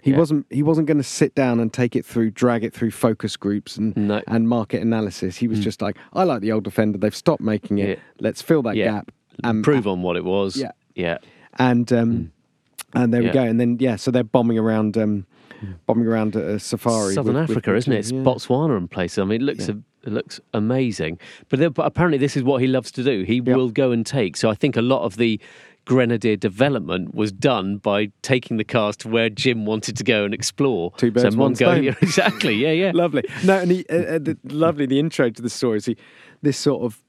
He Yeah. wasn't he wasn't going to sit down and take it through, drag it through focus groups and No. and market analysis. He was just like, I like the old Defender. They've stopped making it. Yeah. Let's fill that gap and Prove on what it was. Yeah. yeah. and um, and there we go. And then yeah, so they're bombing around um, bombing around a safari. Southern with- with Africa, isn't it? It's yeah. Botswana and places. I mean, it looks it looks amazing. But, but apparently, this is what he loves to do. He will go and take. So I think a lot of the Grenadier development was done by taking the cars to where Jim wanted to go and explore. Two birds, so one stone. yeah, [LAUGHS] exactly. Yeah, yeah. lovely. No, and he, uh, uh, the, lovely. The intro to the story is he, this sort of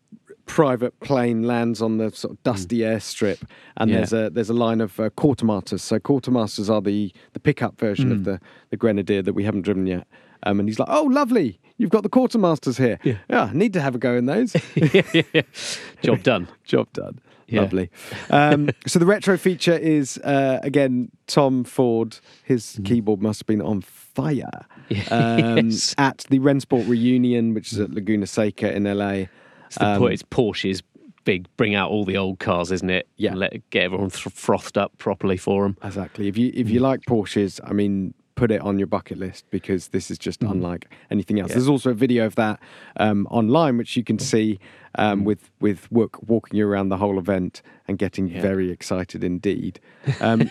private plane lands on the sort of dusty airstrip, and Mm. Yeah. there's a there's a line of uh, quartermasters. So quartermasters are the the pickup version Mm. of the the Grenadier that we haven't driven yet. Um, and he's like, "Oh, lovely! You've got the quartermasters here. Yeah, need to have a go in those. [LAUGHS] yeah, yeah, yeah. Job done. [LAUGHS] Job done. Yeah. Lovely. Um, [LAUGHS] so the retro feature is uh, again Tom Ford. His keyboard must have been on fire um, Mm. Yes. at the Rennsport reunion, which is at Laguna Seca in LA. It's, the, Um, po- it's Porsche's big bring out all the old cars, isn't it? Yeah. And let get everyone th- frothed up properly for them. Exactly. If you if you like Porsches, I mean, put it on your bucket list because this is just unlike anything else. Mm. Yeah. There's also a video of that um, online, which you can see Mm. um, with with work, walking you around the whole event and getting Yeah. very excited indeed. [LAUGHS] Um,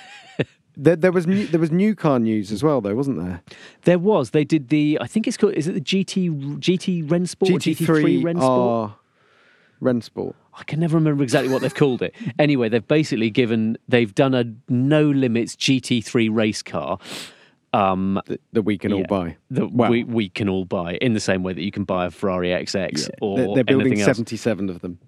there, there was new, there was new car news as well, though, wasn't there? There was. They did the. I think it's called. Is it the GT GT Rennsport? or GT3 Rennsport. Rennsport. I can never remember exactly what they've called it. [LAUGHS] Anyway, they've basically given. They've done a no limits GT3 race car. Um, that, that we can all buy. that Well- we, we can all buy in the same way that you can buy a Ferrari XX or they're, they're building 77 of them,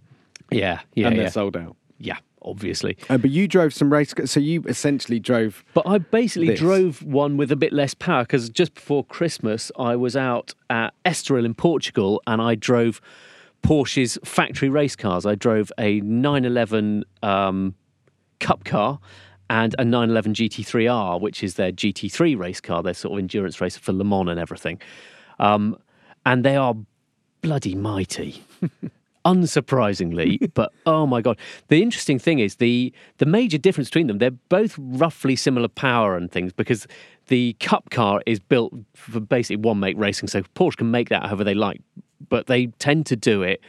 Yeah, yeah, and yeah. they're sold out. yeah, obviously. Uh, but you drove some race, so you essentially drove. But I basically This. drove one with a bit less power because just before Christmas, I was out at Estoril in Portugal and I drove Porsche's factory race cars. I drove a 911 um, Cup car and a 911 GT3R, which is their GT3 race car, their sort of endurance racer for Le Mans and everything. Um, and they are bloody mighty. [LAUGHS] Unsurprisingly, [LAUGHS] but oh my god! The interesting thing is the the major difference between them. They're both roughly similar power and things because the Cup car is built for basically one make racing, so Porsche can make that however they like, but they tend to do it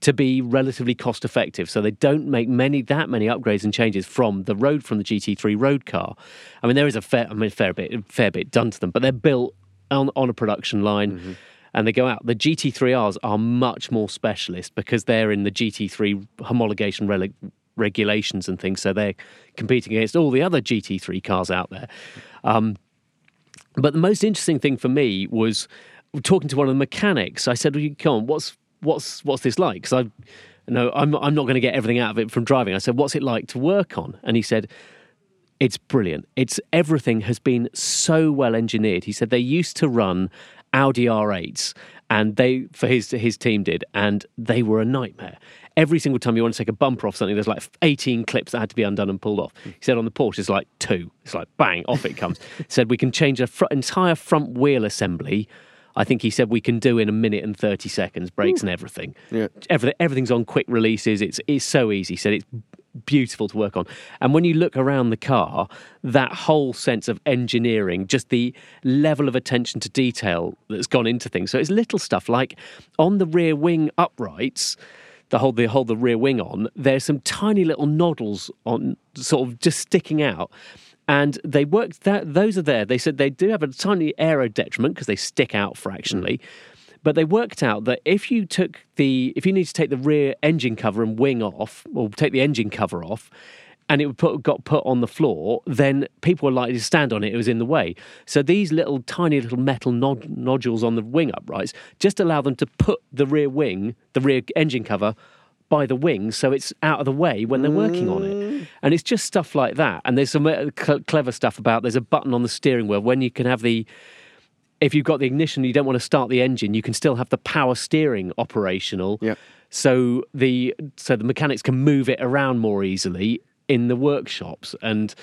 to be relatively cost effective. So they don't make many that many upgrades and changes from the road from the GT3 road car. I mean, there is a fair I mean fair bit fair bit done to them, but they're built on on a production line. And they go out. The GT3Rs are much more specialist because they're in the GT3 homologation regulations and things. So they're competing against all the other GT3 cars out there. Um, but the most interesting thing for me was talking to one of the mechanics. I said, well, you- "Come on, what's what's what's this like?" Because I, no, I'm I'm not going to get everything out of it from driving. I said, "What's it like to work on?" And he said, "It's brilliant. It's everything has been so well engineered." He said they used to run Audi R8s, and they for his his team did, and they were a nightmare. Every single time you want to take a bumper off something, there's like 18 clips that had to be undone and pulled off. He said on the Porsche, it's like two. It's like bang, off it comes. [LAUGHS] he said we can change a fr- entire front wheel assembly. I think he said we can do in a minute and 30 seconds, brakes hmm. and everything. Yeah. Everything, everything's on quick releases. It's, it's so easy. He said it's beautiful to work on. And when you look around the car, that whole sense of engineering, just the level of attention to detail that's gone into things. So it's little stuff like on the rear wing uprights, the hold the hold the rear wing on, there's some tiny little noddles on sort of just sticking out. And they worked that those are there. They said they do have a tiny aero detriment because they stick out fractionally. Hmm. But they worked out that if you took the if you need to take the rear engine cover and wing off, or take the engine cover off, and it put, got put on the floor, then people were likely to stand on it. It was in the way. So these little tiny little metal nod, nodules on the wing uprights just allow them to put the rear wing, the rear engine cover, by the wing, so it's out of the way when they're working on it. And it's just stuff like that. And there's some uh, cl- clever stuff about. There's a button on the steering wheel when you can have the if you've got the ignition, you don't want to start the engine, you can still have the power steering operational. Yeah. So the so the mechanics can move it around more easily in the workshops, and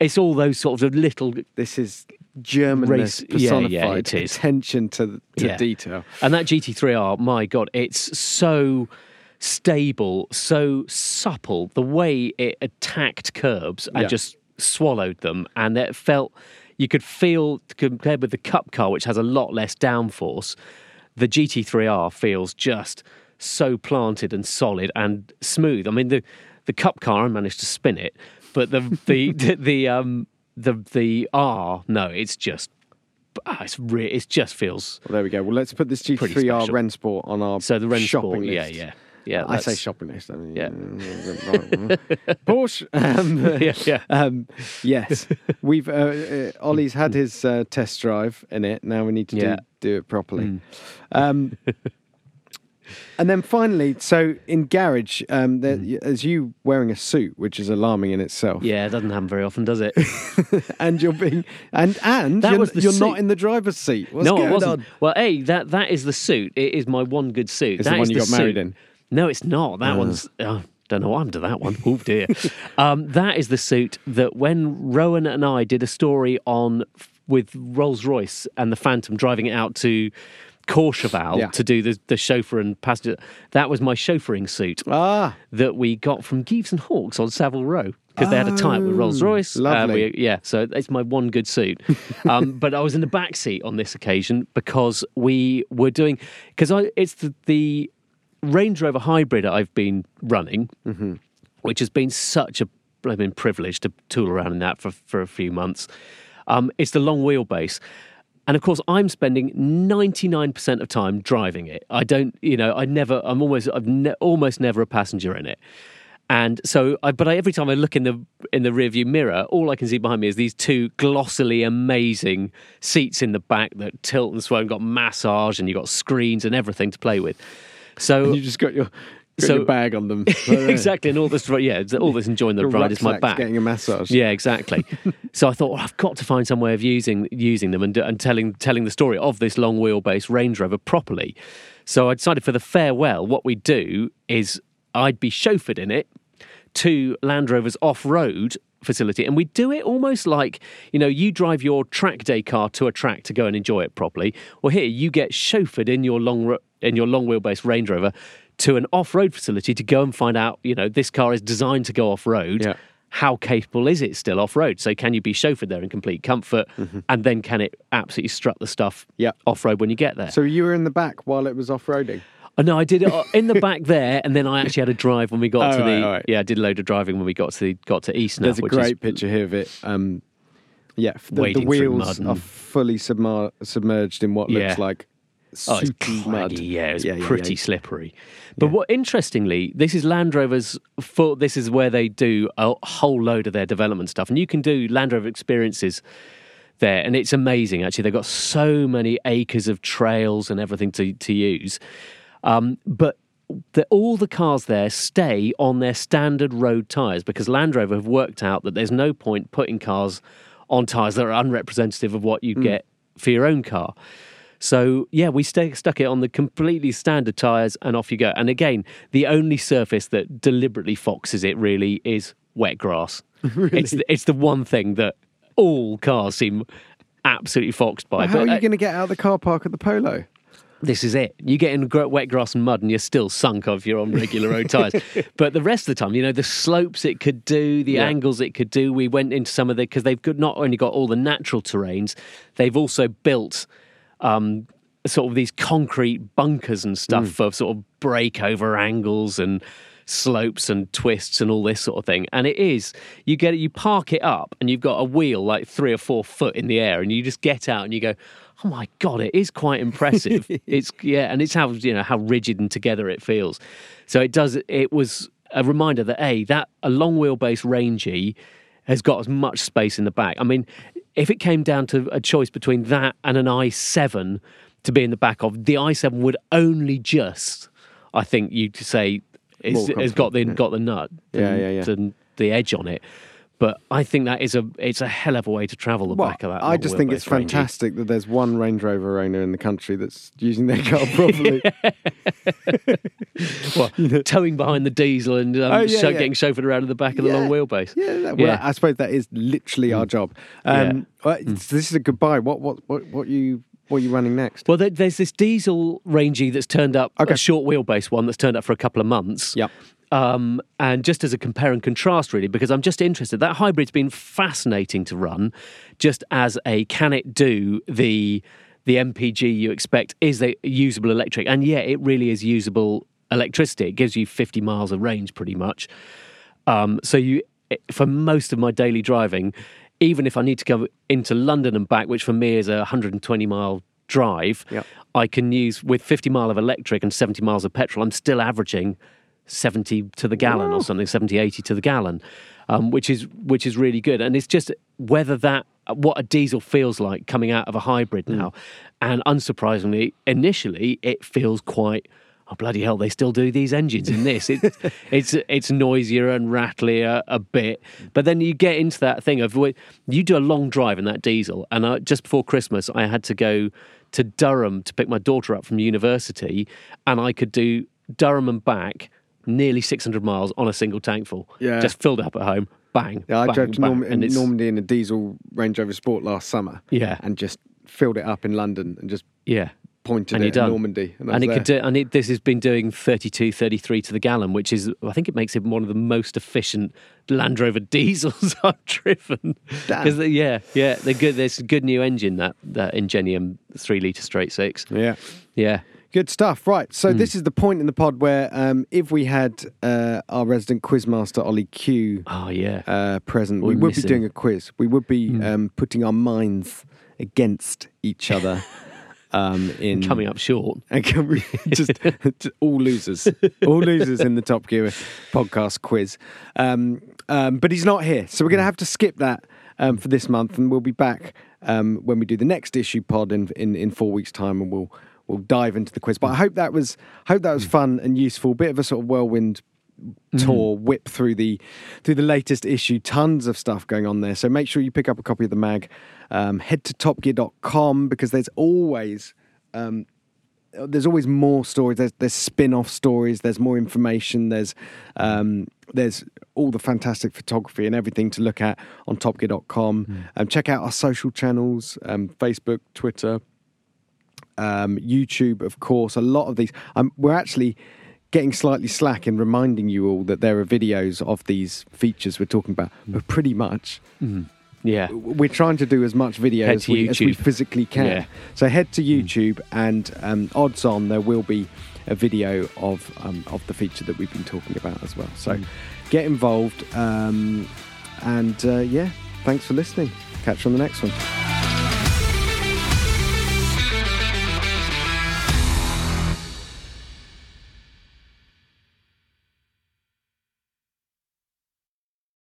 it's all those sorts of little. This is Germanness Race- yeah, yeah, personified. it is. Attention to, to Yeah. detail. And that GT3R, my god, it's so stable, so supple. The way it attacked curbs and Yeah. just swallowed them, and it felt you could feel compared with the Cup car, which has a lot less downforce. The GT3R feels just so planted and solid and smooth. I mean, the the Cup car, I managed to spin it, but the [LAUGHS] the the, the um the the R, no, it's just. ah, It's re- it just feels Well, there we go. Well, let's put this Pretty GT3R special. Rennsport on our so the Ren shopping Sport, list. yeah, yeah, yeah. I say shopping list. I mean, Yeah. Porsche. [LAUGHS] Um, [LAUGHS] Yeah, yeah. Um, yes, we've. Uh, uh, Ollie's had his uh, test drive in it. Now we need to Yeah. do, do it properly. Mm. Um, [LAUGHS] and then finally, so in garage, um, there, as you wearing a suit, which is alarming in itself. Mm. Yeah, it doesn't happen very often, does it? and you're being and and That you're, was the you're not in the driver's seat. What's no, it wasn't. on? Well, a that that is the suit. It is my one good suit. It's the That one is you got married in. No, it's not. That one's. Oh, don't know what happened to that one. Oh dear. [LAUGHS] um, that is the suit that when Rowan and I did a story on with Rolls Royce and the Phantom driving it out to Courchevel Yeah. to do the, the chauffeur and passenger. That was my chauffeuring suit Ah, that we got from Gieves and Hawkes on Savile Row. because they had a tie up with Oh, Rolls Royce. lovely. yeah, so it's my one good suit. [LAUGHS] um, but I was in the back seat on this occasion because we were doing because I it's the, the Range Rover Hybrid I've been running, which has been such a blooming privilege to tool around in that for for a few months. Um, it's the long wheelbase. And of course, I'm spending 99% of time driving it. I don't, you know, I never, I'm almost, I've ne- almost never a passenger in it. And so, I, but I, every time I look in the in the rearview mirror, all I can see behind me is these two glossily amazing seats in the back that tilt and sway and got massage and you've got screens and everything to play with. So You just got your, got So- bag on them. [LAUGHS] exactly, and all this, yeah, all this enjoying the Your ride is my back. getting a massage. Yeah, exactly. [LAUGHS] so I thought well, I've got to find some way of using using them and, and telling telling the story of this long wheelbase Range Rover properly. So I decided for the farewell, what we'd do is I'd be chauffeured in it to Land Rover's off road facility, and we do it almost like you know you drive your track day car to a track to go and enjoy it properly. Well, here you get chauffeured in your long in your long wheelbase Range Rover to an off road facility to go and find out you know this car is designed to go off road Yeah. how capable is it still off road? So can you be chauffeured there in complete comfort, and then can it absolutely strut the stuff Mm-hmm. Yeah. off road when you get there? So you were in the back while it was off roading. Oh, no, I did it in the [LAUGHS] back there, and then I actually had a drive when we got Oh, to right, the right. yeah, I did a load of driving when we got to the got to East There's a great picture here of it. Um, yeah, the, the wheels are fully submer- submerged in what Yeah. looks like Oh, it's mud. yeah, it's yeah, pretty yeah. slippery. But what interestingly, this is Land Rover's for this is where they do a whole load of their development stuff, and you can do Land Rover experiences there, and it's amazing. Actually, they've got so many acres of trails and everything to to use. Um, but the, all the cars there stay on their standard road tyres because Land Rover have worked out that there's no point putting cars on tyres that are unrepresentative of what you get for your own car. So yeah, we stuck it on the completely standard tyres and off you go. And again, the only surface that deliberately foxes it really is wet grass. [LAUGHS] It's the, it's the one thing that all cars seem absolutely foxed by. Well, how But, are uh, you going to get out of the car park at the Polo? This is it. You get in wet grass and mud, and you're still sunk if you're on regular road tyres. [LAUGHS] but the rest of the time, you know, the slopes it could do, the Yeah. angles it could do. We went into some of the because they've not only got all the natural terrains, they've also built um, sort of these concrete bunkers and stuff for sort of breakover angles and slopes and twists and all this sort of thing. And it is you get it, you park it up, and you've got a wheel like three or four foot in the air, and you just get out and you go. Oh my god, it is quite impressive. [LAUGHS] it's yeah, and it's how you know how rigid and together it feels. So it does. It was a reminder that a that a long wheelbase Rangy has got as much space in the back. I mean, if it came down to a choice between that and an i7 to be in the back of, the i7 would only just, I think, you'd say, is, has got the confident, got the nut, Yeah, yeah, yeah. and the edge on it. But I think that is a it's a hell of a way to travel the Well, back of that. I just think it's Rangy. fantastic that there's one Range Rover owner in the country that's using their car [LAUGHS] properly. Well, [LAUGHS] towing behind the diesel and um, Oh, yeah, sho- yeah. getting chauffeured around in the back of the long wheelbase. Yeah, that, Yeah. well, I suppose that is literally our job. Um, well, it's- This is a goodbye. What, what, what, what you, what are you running next? Well, there, there's this diesel Rangy that's turned up, Okay. a short wheelbase one that's turned up for a couple of months. Yep. Um, and just as a compare and contrast, really, because I'm just interested. That hybrid's been fascinating to run, just as a can it do the the MPG you expect is a usable electric, and yeah, it really is usable electricity. It gives you 50 miles of range, pretty much. Um, so you, for most of my daily driving, even if I need to go into London and back, which for me is a 120 mile drive, Yep. I can use with 50 mile of electric and 70 miles of petrol. I'm still averaging 70 to the gallon or something, 70, 80 to the gallon, um, which is which is really good. And it's just whether that what a diesel feels like coming out of a hybrid now, and unsurprisingly, initially it feels quite. Oh bloody hell! They still do these engines in this. It, [LAUGHS] it's it's noisier and rattlier a bit, but then you get into that thing of you do a long drive in that diesel. And I, just before Christmas, I had to go to Durham to pick my daughter up from university, and I could do Durham and back nearly 600 miles on a single tank full. Yeah. just filled up at home. Bang. Yeah, I bang, drove to bang, Norm- Normandy in a diesel Range Rover Sport last summer. Yeah. And just filled it up in London and just Yeah. pointed and it done. Normandy. And, and it could do, and it, this has been doing 32, 33 to the gallon, which is I think it makes it one of the most efficient Land Rover [LAUGHS] diesels [LAUGHS] I've driven. Damn. Because yeah, yeah, they're good. There's a good new engine that that Ingenium three liter straight six. Yeah. Yeah, Good stuff. Right. So Hmm. this is the point in the pod where um, if we had uh, our resident quizmaster Ollie Q oh yeah, uh, present, we We're would be doing a quiz. We would be Hmm. um, putting our minds against each other. [LAUGHS] Um, in coming up short. [LAUGHS] and we just, [LAUGHS] just all losers, all losers in the Top Gear podcast quiz. Um, um, but he's not here, so we're going to have to skip that um, for this month, and we'll be back um, when we do the next issue pod in, in in four weeks' time, and we'll we'll dive into the quiz. But I hope that was hope that was fun and useful. Bit of a sort of whirlwind tour whip through the through the latest issue tons of stuff going on there so make sure you pick up a copy of the mag um, head to topgear.com because there's always um, there's always more stories. There's there's spin-off stories. There's more information. There's um, there's all the fantastic photography and everything to look at on TopGear.com. Um, check out our social channels: um, Facebook, Twitter, um, YouTube, of course. A lot of these. Um, we're actually getting slightly slack in reminding you all that there are videos of these features we're talking about. But pretty much, Yeah, we're trying to do as much video as we, as we physically can. Yeah. So head to YouTube, and um, odds on there will be a video of um, of the feature that we've been talking about as well. So get involved, um, and uh, yeah, thanks for listening. Catch you on the next one.